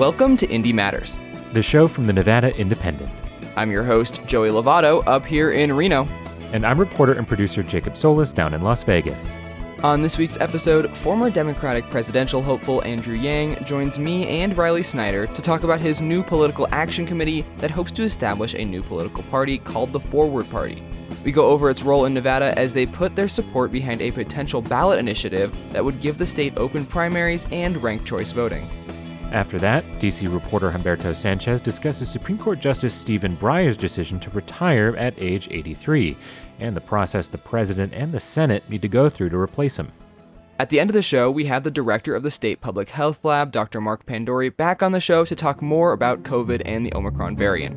Welcome to Indy Matters, the show from the Nevada Independent. I'm your host, Joey Lovato, up here in Reno. And I'm reporter and producer Jacob Solis down in Las Vegas. On this week's episode, former Democratic presidential hopeful Andrew Yang joins me and Riley Snyder to talk about his new political action committee that hopes to establish a new political party called the Forward Party. We go over its role in Nevada as they put their support behind a potential ballot initiative that would give the state open primaries and ranked choice voting. After that, DC reporter Humberto Sanchez discusses Supreme Court Justice Stephen Breyer's decision to retire at age 83 and the process the president and the Senate need to go through to replace him. At the end of the show, we have the director of the State Public Health Lab, Dr. Mark Pandori, back on the show to talk more about COVID and the Omicron variant.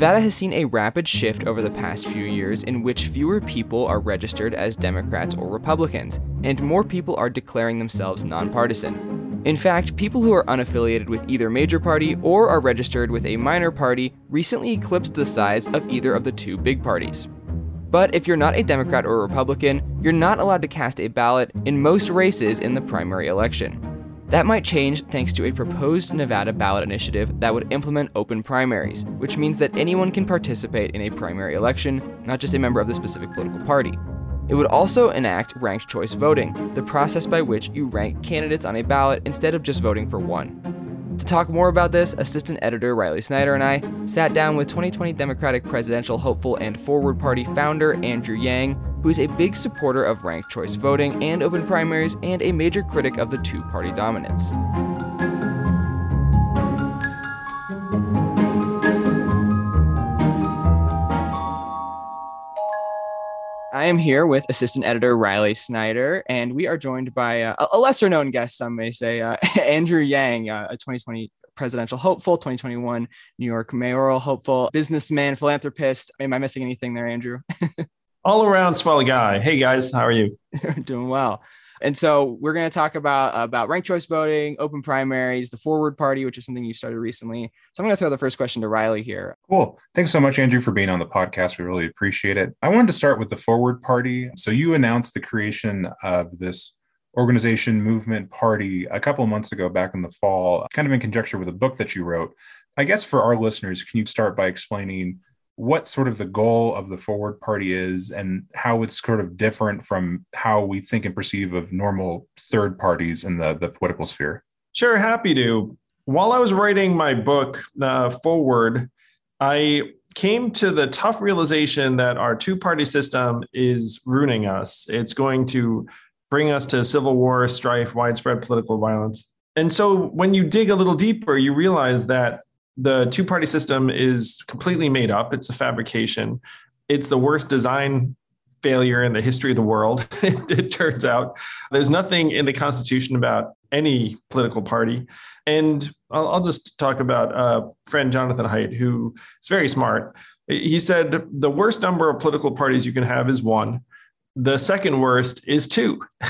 Nevada has seen a rapid shift over the past few years in which fewer people are registered as Democrats or Republicans, and more people are declaring themselves nonpartisan. In fact, people who are unaffiliated with either major party or are registered with a minor party recently eclipsed the size of either of the two big parties. But if you're not a Democrat or a Republican, you're not allowed to cast a ballot in most races in the primary election. That might change thanks to a proposed Nevada ballot initiative that would implement open primaries, which means that anyone can participate in a primary election, not just a member of the specific political party. It would also enact ranked choice voting, the process by which you rank candidates on a ballot instead of just voting for one. To talk more about this, assistant editor Riley Snyder and I sat down with 2020 Democratic presidential hopeful and Forward Party founder Andrew Yang, who is a big supporter of ranked choice voting and open primaries and a major critic of the two party dominance. Am here with assistant editor Riley Snyder, and we are joined by uh, a lesser known guest, some may say, uh, Andrew Yang, uh, a 2020 presidential hopeful, 2021 New York mayoral hopeful, businessman, philanthropist. Am I missing anything there, Andrew? all around swell guy. Hey guys, how are you? Doing well. And so we're going to talk about about ranked choice voting, open primaries, the Forward Party, which is something you started recently. So I'm going to throw the first question to Riley here. Cool. Thanks so much, Andrew, for being on the podcast. We really appreciate it. I wanted to start with the Forward Party. So you announced the creation of this organization, movement, party a couple of months ago, back in the fall, kind of in conjunction with a book that you wrote. I guess for our listeners, can you start by explaining what sort of the goal of the forward party is and how it's sort of different from how we think and perceive of normal third parties in the, the political sphere? Sure happy to. While i was writing my book uh, forward i came to the tough realization that our two party system is ruining us. It's going to bring us to civil war strife widespread political violence. And so when you dig a little deeper you realize that the two party system is completely made up. It's a fabrication. It's the worst design failure in the history of the world. it turns out there's nothing in the Constitution about any political party. And I'll, I'll just talk about a friend Jonathan Haidt, who is very smart. He said the worst number of political parties you can have is one. The second worst is two.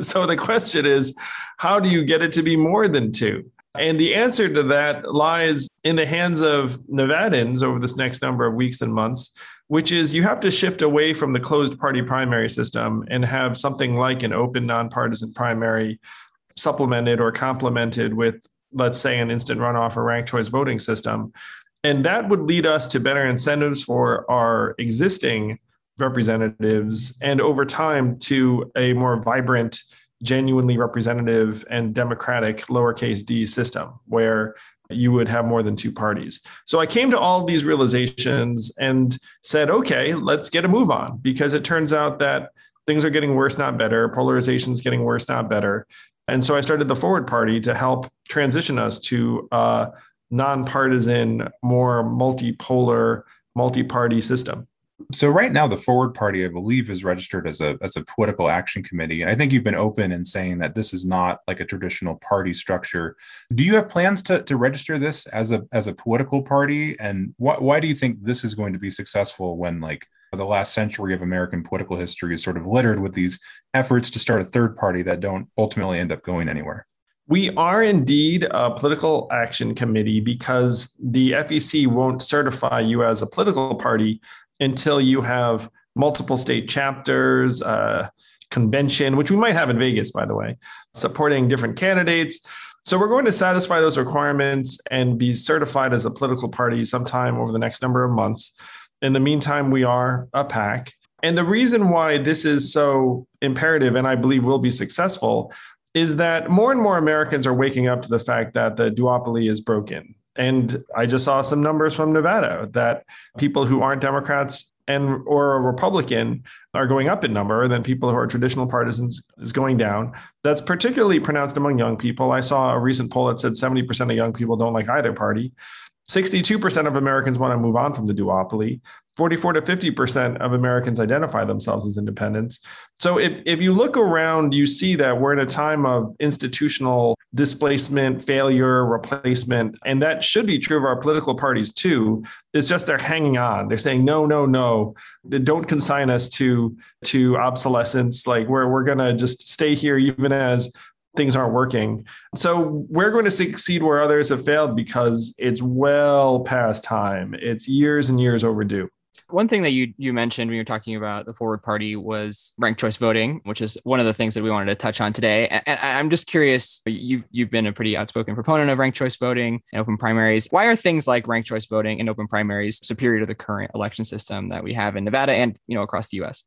so the question is, how do you get it to be more than two? And the answer to that lies in the hands of Nevadans over this next number of weeks and months, which is you have to shift away from the closed party primary system and have something like an open nonpartisan primary supplemented or complemented with, let's say, an instant runoff or ranked choice voting system. And that would lead us to better incentives for our existing representatives and over time to a more vibrant genuinely representative and democratic lowercase d system where you would have more than two parties. So I came to all these realizations and said, okay, let's get a move on because it turns out that things are getting worse, not better. Polarization is getting worse, not better. And so I started the Forward Party to help transition us to a nonpartisan, more multipolar, multi party system. So right now, the Forward Party, I believe, is registered as a as a political action committee, and I think you've been open in saying that this is not like a traditional party structure. Do you have plans to to register this as a as a political party? And wh- why do you think this is going to be successful when like the last century of American political history is sort of littered with these efforts to start a third party that don't ultimately end up going anywhere? We are indeed a political action committee because the FEC won't certify you as a political party until you have multiple state chapters, convention, which we might have in Vegas, by the way, supporting different candidates. So we're going to satisfy those requirements and be certified as a political party sometime over the next number of months. In the meantime, we are a PAC. And the reason why this is so imperative, and I believe will be successful, is that more and more Americans are waking up to the fact that the duopoly is broken. And I just saw some numbers from Nevada that people who aren't Democrats and or a Republican are going up in number, than people who are traditional partisans is going down. That's particularly pronounced among young people. I saw a recent poll that said 70% of young people don't like either party. 62% of Americans want to move on from the duopoly. 44 to 50% of Americans identify themselves as independents. So if, if you look around, you see that we're in a time of institutional displacement, failure, replacement. And that should be true of our political parties too. It's just they're hanging on. They're saying, no, no, no, don't consign us to, to obsolescence. Like we're, we're going to just stay here even as things aren't working. So we're going to succeed where others have failed because it's well past time. It's years and years overdue. One thing that you you mentioned when you were talking about the Forward Party was ranked choice voting, which is one of the things that we wanted to touch on today. And, I'm just curious, you've you've been a pretty outspoken proponent of ranked choice voting and open primaries. Why are things like ranked choice voting and open primaries superior to the current election system that we have in Nevada and you know across the U.S.?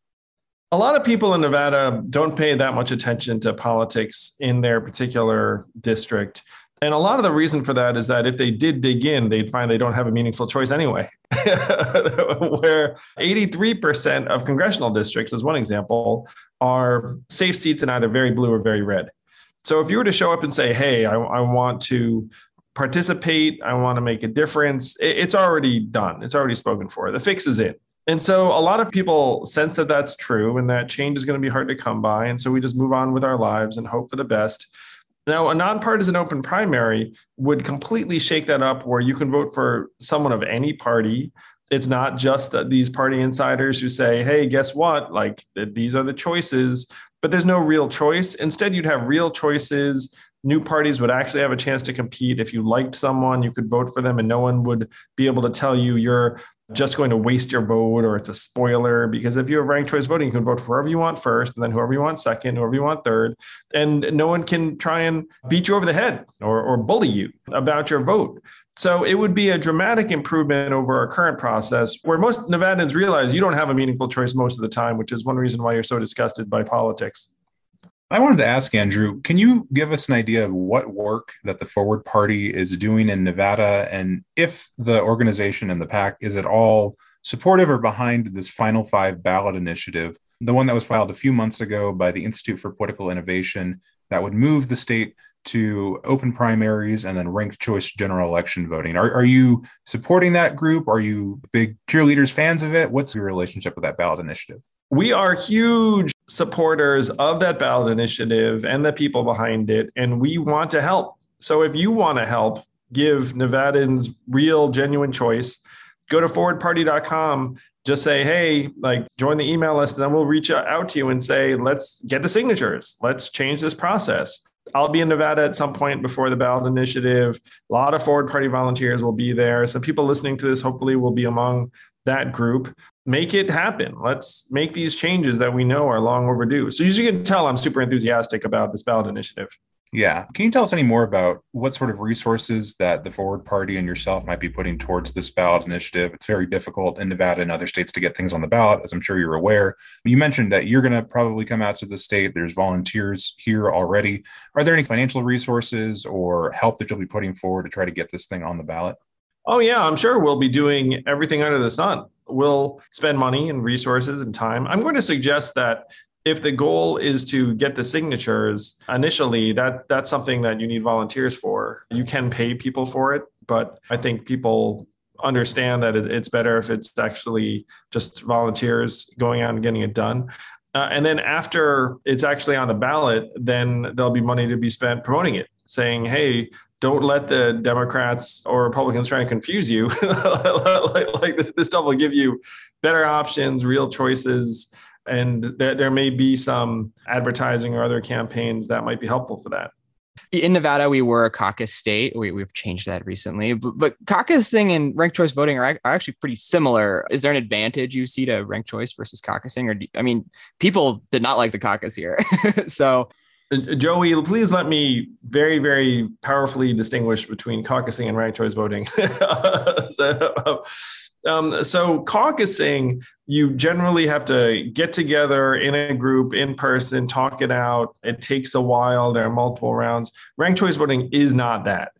A lot of people in Nevada don't pay that much attention to politics in their particular district. And a lot of the reason for that is that if they did dig in, they'd find they don't have a meaningful choice anyway. Where 83% of congressional districts, as one example, are safe seats in either very blue or very red. So if you were to show up and say, hey, I, I want to participate, I want to make a difference, it, it's already done, it's already spoken for. The fix is in. And so a lot of people sense that that's true and that change is going to be hard to come by. And so we just move on with our lives and hope for the best. Now, a nonpartisan open primary would completely shake that up where you can vote for someone of any party. It's not just that these party insiders who say, hey, guess what? Like, these are the choices, but there's no real choice. Instead, you'd have real choices. New parties would actually have a chance to compete. If you liked someone, you could vote for them, and no one would be able to tell you you're just going to waste your vote or it's a spoiler because if you have ranked choice voting you can vote for whoever you want first and then whoever you want second whoever you want third and no one can try and beat you over the head or, or bully you about your vote. So it would be a dramatic improvement over our current process where most nevadans realize you don't have a meaningful choice most of the time which is one reason why you're so disgusted by politics I wanted to ask Andrew, can you give us an idea of what work that the Forward Party is doing in Nevada and if the organization and the PAC is at all supportive or behind this Final Five ballot initiative, the one that was filed a few months ago by the Institute for Political Innovation that would move the state to open primaries and then ranked choice general election voting. Are, are you supporting that group? Are you big cheerleaders, fans of it? What's your relationship with that ballot initiative? We are huge supporters of that ballot initiative and the people behind it, and we want to help. So if you want to help give Nevadans real, genuine choice, go to forwardparty.com. Just say, hey, like join the email list, and then we'll reach out to you and say, let's get the signatures. Let's change this process. I'll be in Nevada at some point before the ballot initiative. A lot of Forward Party volunteers will be there. Some people listening to this hopefully will be among that group make it happen. Let's make these changes that we know are long overdue. So, as you can tell, I'm super enthusiastic about this ballot initiative. Yeah. Can you tell us any more about what sort of resources that the Forward Party and yourself might be putting towards this ballot initiative? It's very difficult in Nevada and other states to get things on the ballot, as I'm sure you're aware. You mentioned that you're going to probably come out to the state. There's volunteers here already. Are there any financial resources or help that you'll be putting forward to try to get this thing on the ballot? Oh, yeah, I'm sure we'll be doing everything under the sun. We'll spend money and resources and time. I'm going to suggest that if the goal is to get the signatures initially that that's something that you need volunteers for. You can pay people for it but i think people understand that it's better if it's actually just volunteers going out and getting it done. Uh, and then after it's actually on the ballot then there'll be money to be spent promoting it saying hey don't let the Democrats or Republicans try to confuse you. like, like, this stuff will give you better options, real choices, and there, there may be some advertising or other campaigns that might be helpful for that. In Nevada, we were a caucus state. We, we've changed that recently, but, but caucusing and ranked choice voting are, are, actually pretty similar. Is there an advantage you see to ranked choice versus caucusing? Or do, I mean, people did not like the caucus here. so, Joey, please let me very, very powerfully distinguish between caucusing and ranked choice voting. so, um, so caucusing, you generally have to get together in a group in person, talk it out. It takes a while. There are multiple rounds. Ranked choice voting is not that.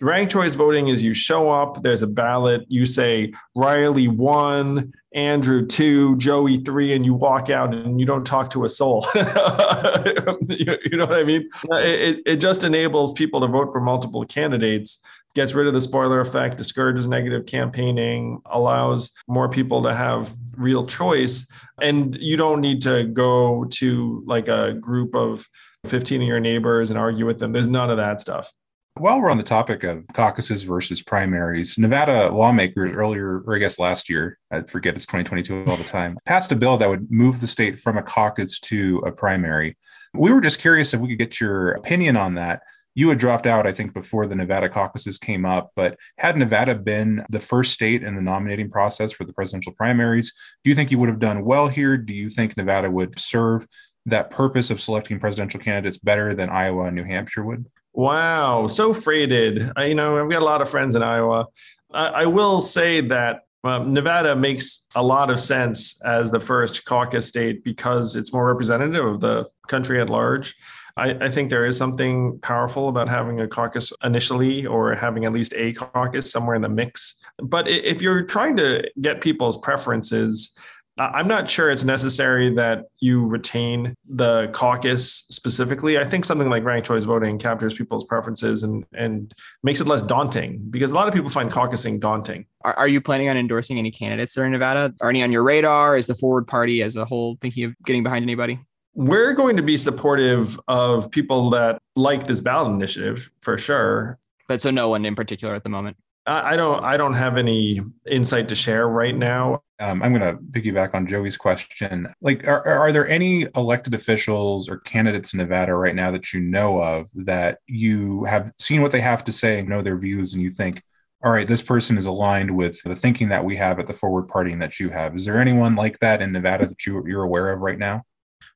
Ranked choice voting is you show up, there's a ballot, you say Riley one, Andrew two, Joey three, and you walk out and you don't talk to a soul. you, you, know what I mean? It, it just enables people to vote for multiple candidates gets rid of the spoiler effect, discourages negative campaigning, allows more people to have real choice. And you don't need to go to like a group of 15 of your neighbors and argue with them. There's none of that stuff. While we're on the topic of caucuses versus primaries, Nevada lawmakers earlier, or I guess last year, I forget it's 2022 all the time, passed a bill that would move the state from a caucus to a primary. We were just curious if we could get your opinion on that you had dropped out, I think, before the Nevada caucuses came up. But had Nevada been the first state in the nominating process for the presidential primaries, do you think you would have done well here? Do you think Nevada would serve that purpose of selecting presidential candidates better than Iowa and New Hampshire would? Wow, so freighted. I, you know, I've got a lot of friends in Iowa. I, I will say that um, Nevada makes a lot of sense as the first caucus state because it's more representative of the country at large. I, I, think there is something powerful about having a caucus initially or having at least a caucus somewhere in the mix. But if you're trying to get people's preferences, I'm not sure it's necessary that you retain the caucus specifically. I think something like ranked choice voting captures people's preferences and, and makes it less daunting because a lot of people find caucusing daunting. Are, are you planning on endorsing any candidates there in Nevada? Are any on your radar? Is the Forward Party as a whole thinking of getting behind anybody? we're going to be supportive of people that like this ballot initiative for sure. But so no one in particular at the moment. I, don't. I don't have any insight to share right now. Um, I'm going to piggyback on Joey's question. Like, are, are there any elected officials or candidates in Nevada right now that you know of that you have seen what they have to say, know their views, and you think, all right, this person is aligned with the thinking that we have at the Forward Party and that you have. Is there anyone like that in Nevada that you, you're aware of right now?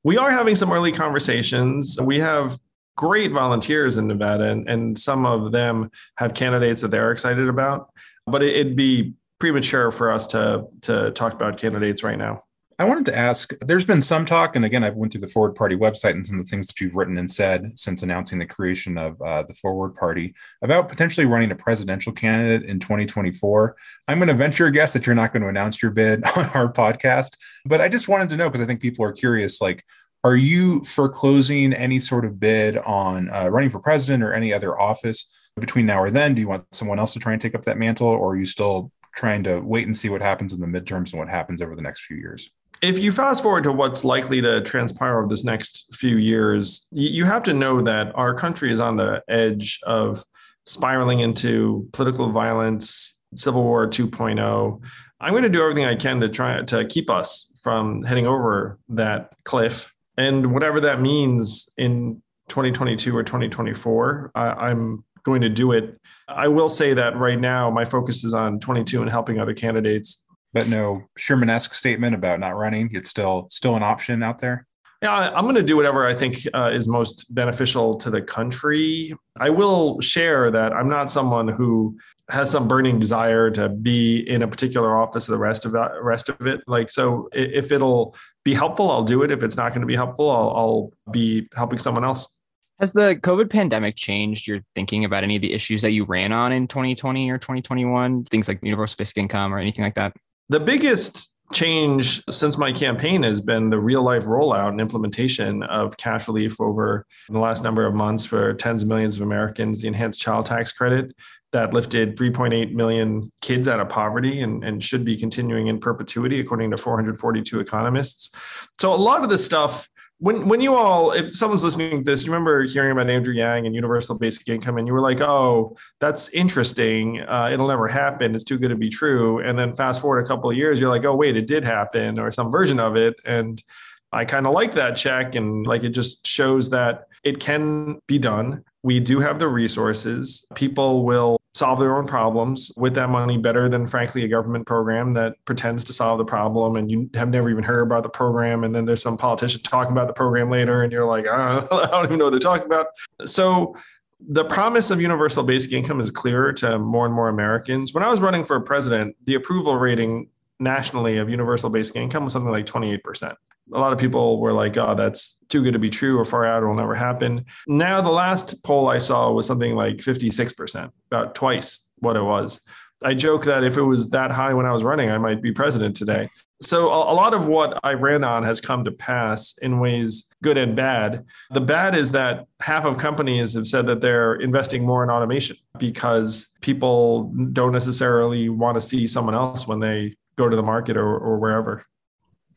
we are having some early conversations. We have great volunteers in Nevada, and, and some of them have candidates that they're excited about. But it, it'd be premature for us to to talk about candidates right now. I wanted to ask there's been some talk, and again, I've went through the Forward Party website and some of the things that you've written and said since announcing the creation of uh, the Forward Party about potentially running a presidential candidate in 2024. I'm going to venture a guess that you're not going to announce your bid on our podcast, but I just wanted to know because I think people are curious like, are you foreclosing any sort of bid on uh, running for president or any other office between now or then? Do you want someone else to try and take up that mantle, or are you still trying to wait and see what happens in the midterms and what happens over the next few years? if you fast forward to what's likely to transpire over this next few years, you have to know that our country is on the edge of spiraling into political violence, civil war 2.0. I'm going to do everything I can to try to keep us from heading over that cliff. And whatever that means in 2022 or 2024, I, am going to do it. I will say that right now, my focus is on 22 and helping other candidates but no Sherman-esque statement about not running. It's still still an option out there. Yeah, I'm going to do whatever I think uh, is most beneficial to the country. I will share that I'm not someone who has some burning desire to be in a particular office. The rest of that, rest of it, like so, if it'll be helpful, I'll do it. If it's not going to be helpful, I'll, I'll be helping someone else. Has the COVID pandemic changed your thinking about any of the issues that you ran on in 2020 or 2021? Things like universal basic income or anything like that? The biggest change since my campaign has been the real life rollout and implementation of cash relief over the last number of months for tens of millions of Americans, the enhanced child tax credit that lifted 3.8 million kids out of poverty and, and should be continuing in perpetuity, according to 442 economists. So, a lot of this stuff when when you all if someone's listening to this you remember hearing about andrew yang and universal basic income and you were like oh that's interesting. Uh, it'll never happen. It's too good to be true. And then fast forward a couple of years you're like oh wait it did happen or some version of it. And i kind of like that check and like it just shows that It can be done. We do have the resources. People will solve their own problems with that money better than, frankly, a government program that pretends to solve the problem and you have never even heard about the program. And then there's some politician talking about the program later, and you're like, don't, uh, I don't even know what they're talking about. So, the promise of universal basic income is clearer to more and more Americans. When I was running for president, the approval rating nationally of universal basic income was something like 28% a lot of people were like, oh, that's too good to be true or far out, it will never happen. Now, the last poll I saw was something like 56%, about twice what it was. I joke that if it was that high when I was running, I might be president today. So, a lot of what I ran on has come to pass in ways good and bad. The bad is that half of companies have said that they're investing more in automation because people don't necessarily want to see someone else when they go to the market or, or wherever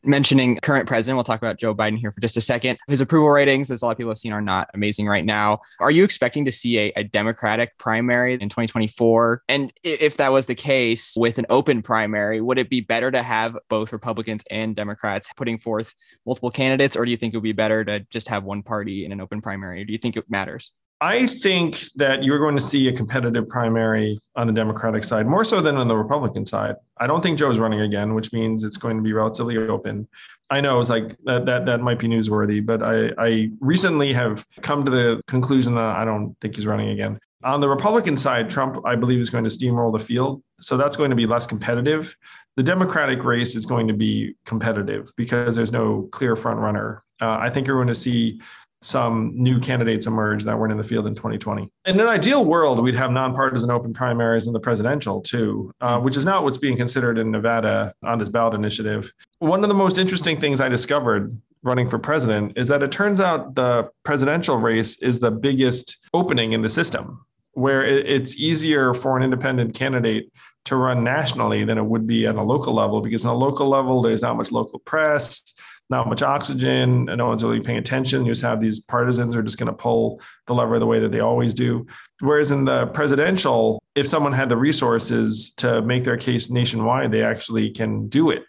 mentioning current president, we'll talk about Joe Biden here for just a second. His approval ratings, as a lot of people have seen, are not amazing right now. Are you expecting to see a, a Democratic primary in 2024? And if that was the case with an open primary, would it be better to have both Republicans and Democrats putting forth multiple candidates, or do you think it would be better to just have one party in an open primary? Or do you think it matters? I think that you're going to see a competitive primary on the Democratic side, more so than on the Republican side. I don't think Joe's running again, which means it's going to be relatively open. I know it's like that that that might be newsworthy, but I, I recently have come to the conclusion that I don't think he's running again. On the Republican side, Trump, I believe, is going to steamroll the field. So that's going to be less competitive. The Democratic race is going to be competitive because there's no clear front runner. Uh, I think you're going to see some new candidates emerge that weren't in the field in 2020. In an ideal world, we'd have nonpartisan open primaries in the presidential too, uh, which is not what's being considered in Nevada on this ballot initiative. One of the most interesting things I discovered running for president is that it turns out the presidential race is the biggest opening in the system, where it's easier for an independent candidate to run nationally than it would be at a local level, because on a local level, there's not much local press not much oxygen and no one's really paying attention. You just have these partisans who are just going to pull the lever the way that they always do. Whereas in the presidential, if someone had the resources to make their case nationwide, they actually can do it.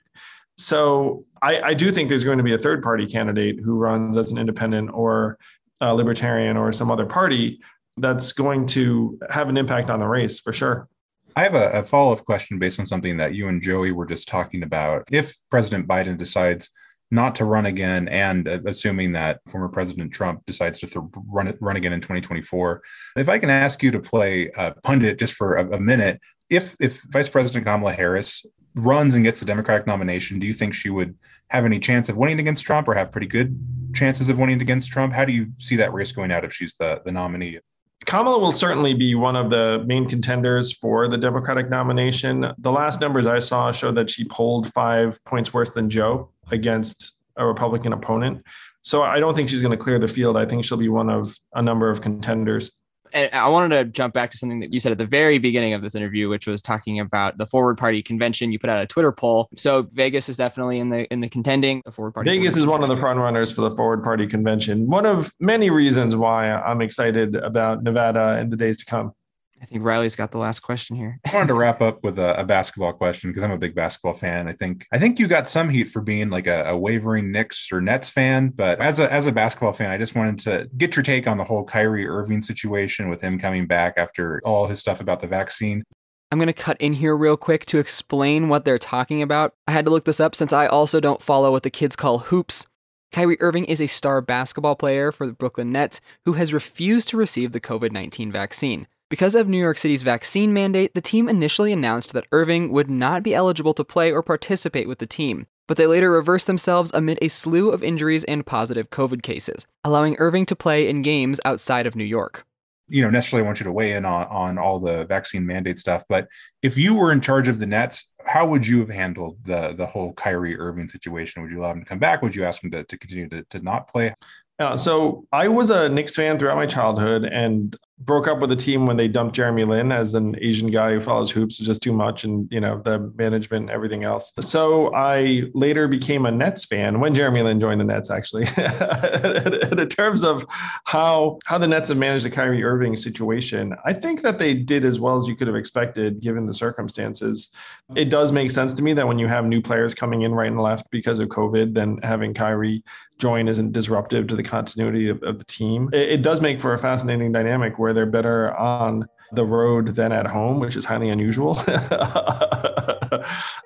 So I, I do think there's going to be a third party candidate who runs as an independent or a libertarian or some other party that's going to have an impact on the race for sure. I have a, a follow up question based on something that you and Joey were just talking about. If President Biden decides not to run again, and uh, assuming that former President Trump decides to th- run run again in 2024, if I can ask you to play uh, pundit just for a, a minute, if if Vice President Kamala Harris runs and gets the Democratic nomination, do you think she would have any chance of winning against Trump, or have pretty good chances of winning against Trump? How do you see that race going out if she's the the nominee? Kamala will certainly be one of the main contenders for the Democratic nomination. The last numbers I saw show that she polled five points worse than Joe against a Republican opponent. So I don't think she's going to clear the field. I think she'll be one of a number of contenders. And I wanted to jump back to something that you said at the very beginning of this interview, which was talking about the Forward Party convention. You put out a Twitter poll, so Vegas is definitely in the in the contending. The Forward Party. Vegas is one of the front runners for the Forward Party convention. One of many reasons why I'm excited about Nevada in the days to come. I think Riley's got the last question here. I wanted to wrap up with a, a basketball question because I'm a big basketball fan. I think I think you got some heat for being like a, a, wavering Knicks or Nets fan, but as a as a basketball fan, I just wanted to get your take on the whole Kyrie Irving situation with him coming back after all his stuff about the vaccine. I'm going to cut in here real quick to explain what they're talking about. I had to look this up since I also don't follow what the kids call hoops. Kyrie Irving is a star basketball player for the Brooklyn Nets who has refused to receive the COVID 19 vaccine. Because of New York City's vaccine mandate, the team initially announced that Irving would not be eligible to play or participate with the team, but they later reversed themselves amid a slew of injuries and positive COVID cases, allowing Irving to play in games outside of New York. You know, necessarily I want you to weigh in on, on all the vaccine mandate stuff, but if you were in charge of the Nets, how would you have handled the the whole Kyrie Irving situation? Would you allow him to come back? Would you ask him to, to continue to, to not play? Yeah, so I was a Knicks fan throughout my childhood, and broke up with the team when they dumped Jeremy Lin as an Asian guy who follows hoops was just too much and you know the management and everything else. So I later became a Nets fan when Jeremy Lin joined the Nets actually. in terms of how how the Nets have managed the Kyrie Irving situation, I think that they did as well as you could have expected given the circumstances. It does make sense to me that when you have new players coming in right and left because of COVID, then having Kyrie join isn't disruptive to the continuity of, of the team. It, it does make for a fascinating dynamic where they're better on the road than at home, which is highly unusual.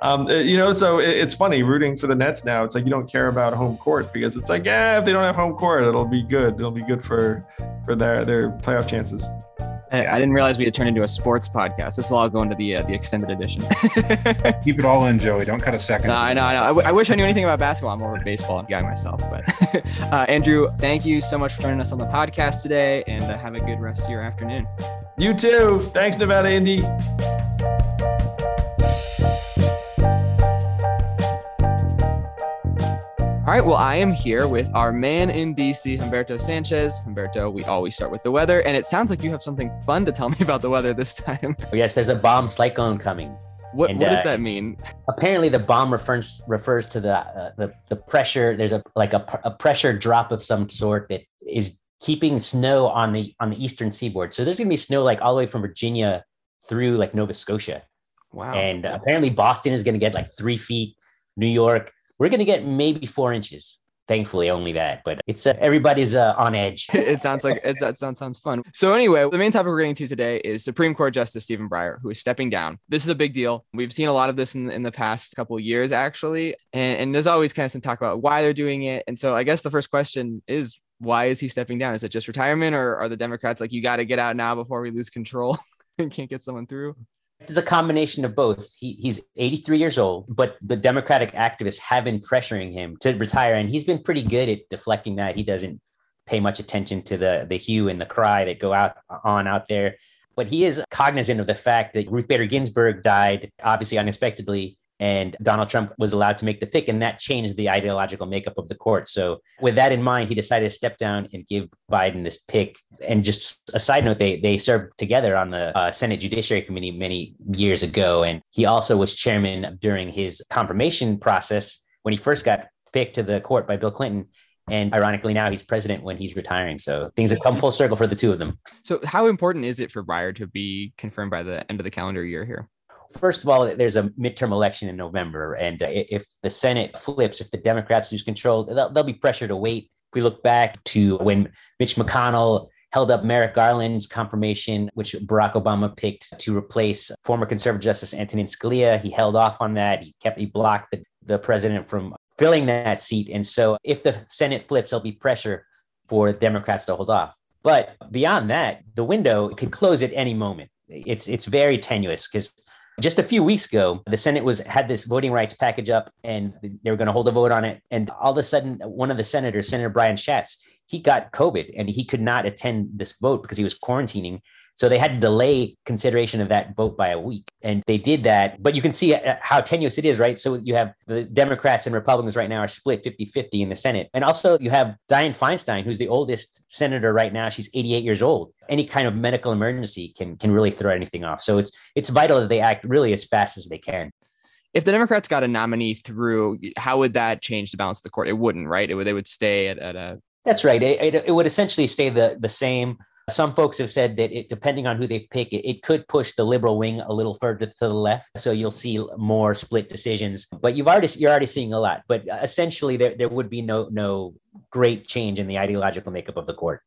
um, you know, so it, it's funny rooting for the Nets now. It's like you don't care about home court because it's like, yeah, if they don't have home court, it'll be good. It'll be good for for their their playoff chances. I, I didn't realize we had turned into a sports podcast. This will all go into the uh, the extended edition. Keep it all in, Joey. Don't cut a second. No, I know, I know. I, w- I wish I knew anything about basketball. I'm more of a baseball guy myself. But uh, Andrew, thank you so much for joining us on the podcast today, and uh, have a good rest of your afternoon. You too. Thanks, Nevada Indy. Right, well, I am here with our man in DC, Humberto Sanchez. Humberto, we always start with the weather, and it sounds like you have something fun to tell me about the weather this time. Oh, yes, there's a bomb cyclone coming. What, And, what does uh, that mean? Apparently, the bomb refers refers to the uh, the, the pressure. There's a like a, a pressure drop of some sort that is keeping snow on the on the eastern seaboard. So there's gonna be snow like all the way from Virginia through like Nova Scotia, Wow. and uh, apparently Boston is gonna get like three feet. New York, we're gonna get maybe four inches. Thankfully, only that. But it's uh, everybody's uh, on edge. it sounds like it, that sounds, sounds fun. So anyway, the main topic we're getting to today is Supreme Court Justice Stephen Breyer, who is stepping down. This is a big deal. We've seen a lot of this in, in the past couple years, actually, and, and there's always kind of some talk about why they're doing it. And so I guess the first question is, why is he stepping down? Is it just retirement, or are the Democrats like, you got to get out now before we lose control and can't get someone through? It's a combination of both. He, he's 83 years old, but the Democratic activists have been pressuring him to retire, and he's been pretty good at deflecting that. He doesn't pay much attention to the the hue and the cry that go out on out there. But he is cognizant of the fact that Ruth Bader Ginsburg died, obviously unexpectedly, and Donald Trump was allowed to make the pick, and that changed the ideological makeup of the court. So, with that in mind, he decided to step down and give Biden this pick. And just a side note, they they served together on the uh, Senate Judiciary Committee many years ago, and he also was chairman during his confirmation process when he first got picked to the court by Bill Clinton. And ironically, now he's president when he's retiring. So things have come full circle for the two of them. So how important is it for Breyer to be confirmed by the end of the calendar year here? First of all, there's a midterm election in November, and uh, if the Senate flips, if the Democrats lose control, they'll, they'll be pressure to wait. If we look back to when Mitch McConnell held up Merrick Garland's confirmation, which Barack Obama picked to replace former conservative Justice Antonin Scalia, he held off on that. He kept he blocked the, the president from filling that seat, and so if the Senate flips, there'll be pressure for Democrats to hold off. But beyond that, the window could close at any moment. It's it's very tenuous because just a few weeks ago, the Senate was had this voting rights package up, and they were going to hold a vote on it. And all of a sudden, one of the senators, Senator Brian Schatz, he got COVID, and he could not attend this vote because he was quarantining. So they had to delay consideration of that vote by a week, and they did that. But you can see uh, how tenuous it is, right? So you have the Democrats and Republicans right now are split 50-50 in the Senate, and also you have Dianne Feinstein, who's the oldest senator right now. She's 88 years old. Any kind of medical emergency can can really throw anything off. So it's it's vital that they act really as fast as they can. If the Democrats got a nominee through, how would that change the balance of the court? It wouldn't, right? It would, they would stay at, at a That's right. It, it, it would essentially stay the, the same. Some folks have said that it, depending on who they pick, it, it could push the liberal wing a little further to the left. So you'll see more split decisions. But you've already you're already seeing a lot. But essentially, there, there would be no no great change in the ideological makeup of the court.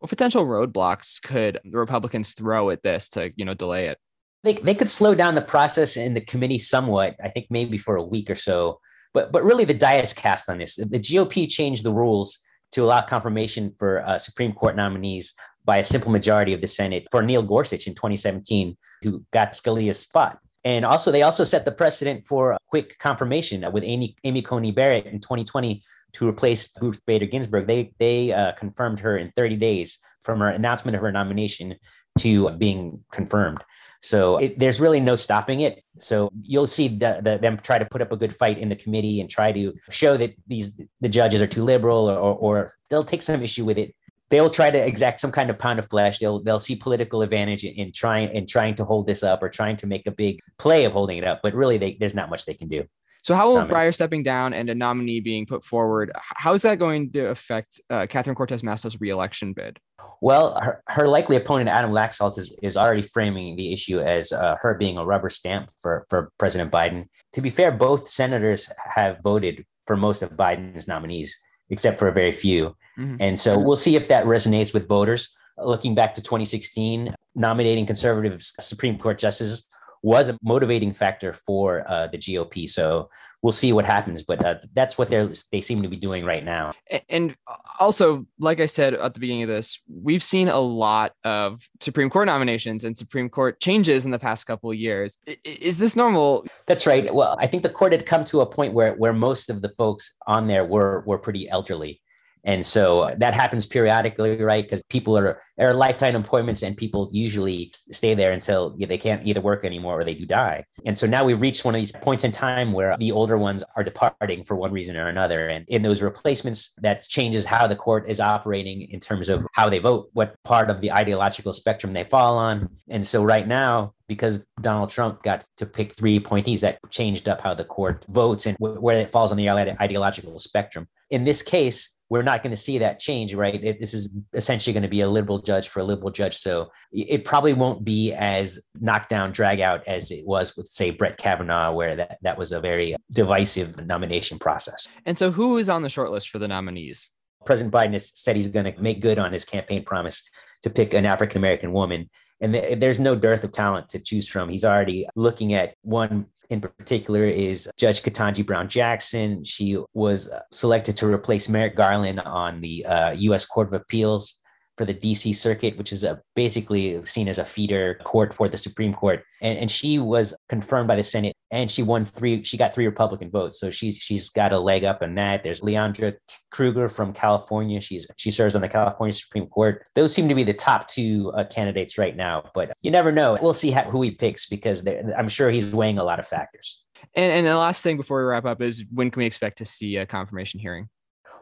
What potential roadblocks could the Republicans throw at this to, you know, delay it? They, they could slow down the process in the committee somewhat. I think maybe for a week or so. But but really, the die is cast on this. The GOP changed the rules to allow confirmation for uh, Supreme Court nominees by a simple majority of the Senate for Neil Gorsuch in 2017, who got Scalia's spot. And also, they also set the precedent for a quick confirmation with Amy, Amy Coney Barrett in 2020 to replace Ruth Bader Ginsburg. They they uh, confirmed her in 30 days from her announcement of her nomination to being confirmed. So it, there's really no stopping it. So you'll see the, the, them try to put up a good fight in the committee and try to show that these the judges are too liberal, or, or they'll take some issue with it. They'll try to exact some kind of pound of flesh. They'll they'll see political advantage in trying in trying to hold this up or trying to make a big play of holding it up. But really, they, there's not much they can do. So, how will Breyer stepping down and a nominee being put forward? How is that going to affect uh, Catherine Cortez Masto's reelection bid? Well, her, her likely opponent, Adam Laxalt, is, is already framing the issue as uh, her being a rubber stamp for, for President Biden. To be fair, both senators have voted for most of Biden's nominees, except for a very few. Mm-hmm. And so we'll see if that resonates with voters. Looking back to 2016, nominating conservative Supreme Court justices was a motivating factor for uh, the GOP. So we'll see what happens, but uh, that's what they're they seem to be doing right now. And also, like I said at the beginning of this, we've seen a lot of Supreme Court nominations and Supreme Court changes in the past couple of years. Is this normal? That's right. Well, I think the court had come to a point where where most of the folks on there were were pretty elderly. And so that happens periodically, right? Because people are, are lifetime appointments and people usually stay there until they can't either work anymore or they do die. And so now we've reached one of these points in time where the older ones are departing for one reason or another. And in those replacements, that changes how the court is operating in terms of how they vote, what part of the ideological spectrum they fall on. And so right now, because Donald Trump got to pick three appointees, that changed up how the court votes and where it falls on the ideological spectrum. In this case, we're not going to see that change, right? It, this is essentially going to be a liberal judge for a liberal judge. So it probably won't be as knockdown, drag out as it was with, say, Brett Kavanaugh, where that, that was a very divisive nomination process. And so, who is on the shortlist for the nominees? President Biden has said he's going to make good on his campaign promise to pick an African American woman. And th- there's no dearth of talent to choose from. He's already looking at one in particular is Judge Ketanji Brown Jackson. She was selected to replace Merrick Garland on the uh, U.S. Court of Appeals for the DC Circuit, which is a, basically seen as a feeder court for the Supreme Court. And, and she was confirmed by the Senate and she won three, she got three Republican votes. So she, she's got a leg up on that. There's Leondra Kruger from California. She's, she serves on the California Supreme Court. Those seem to be the top two uh, candidates right now, but you never know. We'll see how, who he picks because I'm sure he's weighing a lot of factors. And, and the last thing before we wrap up is when can we expect to see a confirmation hearing?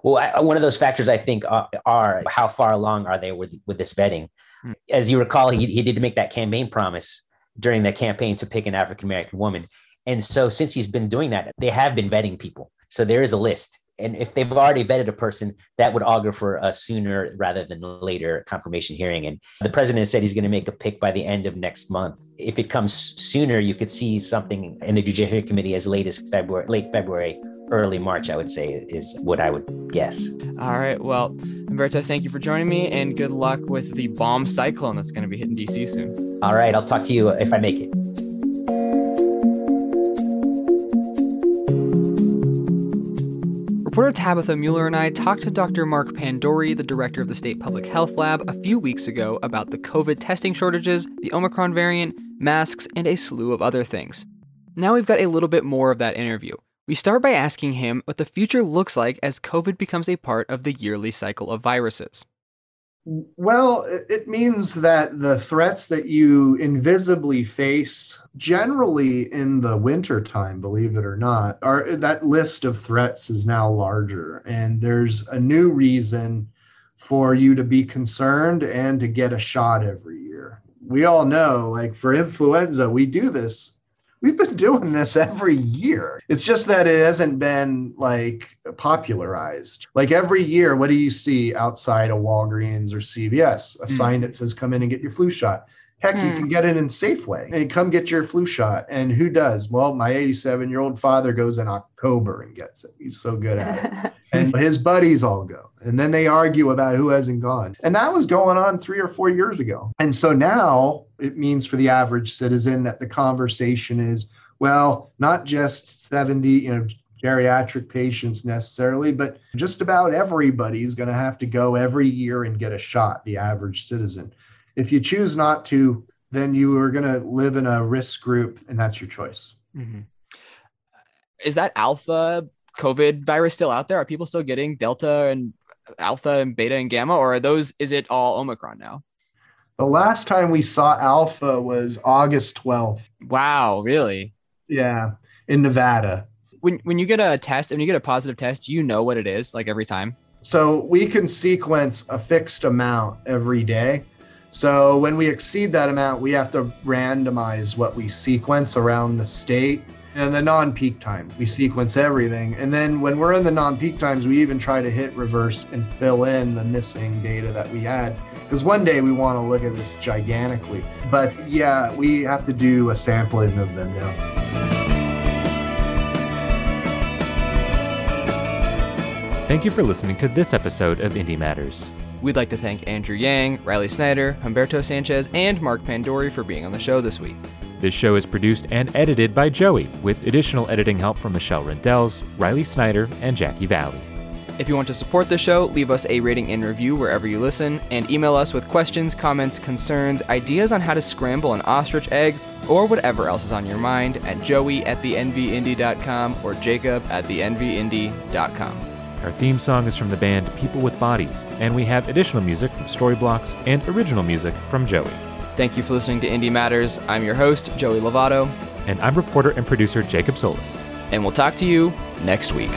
Well, I, one of those factors I think are, are, how far along are they with with this vetting? Hmm. As you recall, he, he did make that campaign promise during the campaign to pick an African American woman, and so since he's been doing that, they have been vetting people. So there is a list, and if they've already vetted a person, that would augur for a sooner rather than later confirmation hearing. And the president said he's going to make a pick by the end of next month. If it comes sooner, you could see something in the Judiciary Committee as late as February, late February early March, I would say, is what I would guess. All right. Well, Humberto, thank you for joining me and good luck with the bomb cyclone that's going to be hitting DC soon. All right. I'll talk to you if I make it. Reporter Tabitha Mueller and I talked to Dr. Mark Pandori, the director of the State Public Health Lab, a few weeks ago about the COVID testing shortages, the Omicron variant, masks, and a slew of other things. Now we've got a little bit more of that interview. We start by asking him what the future looks like as COVID becomes a part of the yearly cycle of viruses. Well, it means that the threats that you invisibly face, generally in the winter time, believe it or not, are that list of threats is now larger. And there's a new reason for you to be concerned and to get a shot every year. We all know, like for influenza, we do this we've been doing this every year. It's just that it hasn't been like popularized. Like every year, what do you see outside of Walgreens or CVS? A mm. sign that says, come in and get your flu shot. Heck, hmm. you can get it in Safeway and come get your flu shot. And who does? Well, my 87 year old father goes in October and gets it. He's so good at it. and his buddies all go. And then they argue about who hasn't gone. And that was going on three or four years ago. And so now it means for the average citizen that the conversation is, well, not just 70, you know, geriatric patients necessarily, but just about everybody is going to have to go every year and get a shot, the average citizen. If you choose not to, then you are going to live in a risk group, and that's your choice. Mm-hmm. Is that alpha COVID virus still out there? Are people still getting Delta and Alpha and Beta and Gamma, or are those? Is it all Omicron now? The last time we saw Alpha was August 12th. Wow, really? Yeah, in Nevada. When when you get a test, and you get a positive test, you know what it is like every time. So we can sequence a fixed amount every day. So when we exceed that amount, we have to randomize what we sequence around the state. And the non peak times, we sequence everything. And then when we're in the non peak times, we even try to hit reverse and fill in the missing data that we had. Because one day we want to look at this gigantically. But yeah, we have to do a sampling of them now. Thank you for listening to this episode of Indy Matters. We'd like to thank Andrew Yang, Riley Snyder, Humberto Sanchez, and Mark Pandori for being on the show this week. This show is produced and edited by Joey, with additional editing help from Michelle Rindels, Riley Snyder, and Jackie Valley. If you want to support the show, leave us a rating and review wherever you listen, and email us with questions, comments, concerns, ideas on how to scramble an ostrich egg, or whatever else is on your mind at joey at thenvindy.com or jacob at thenvindy.com. Our theme song is from the band People with Bodies, and we have additional music from Storyblocks and original music from Joey. Thank you for listening to Indy Matters. I'm your host, Joey Lovato. And I'm reporter and producer Jacob Solis. And we'll talk to you next week.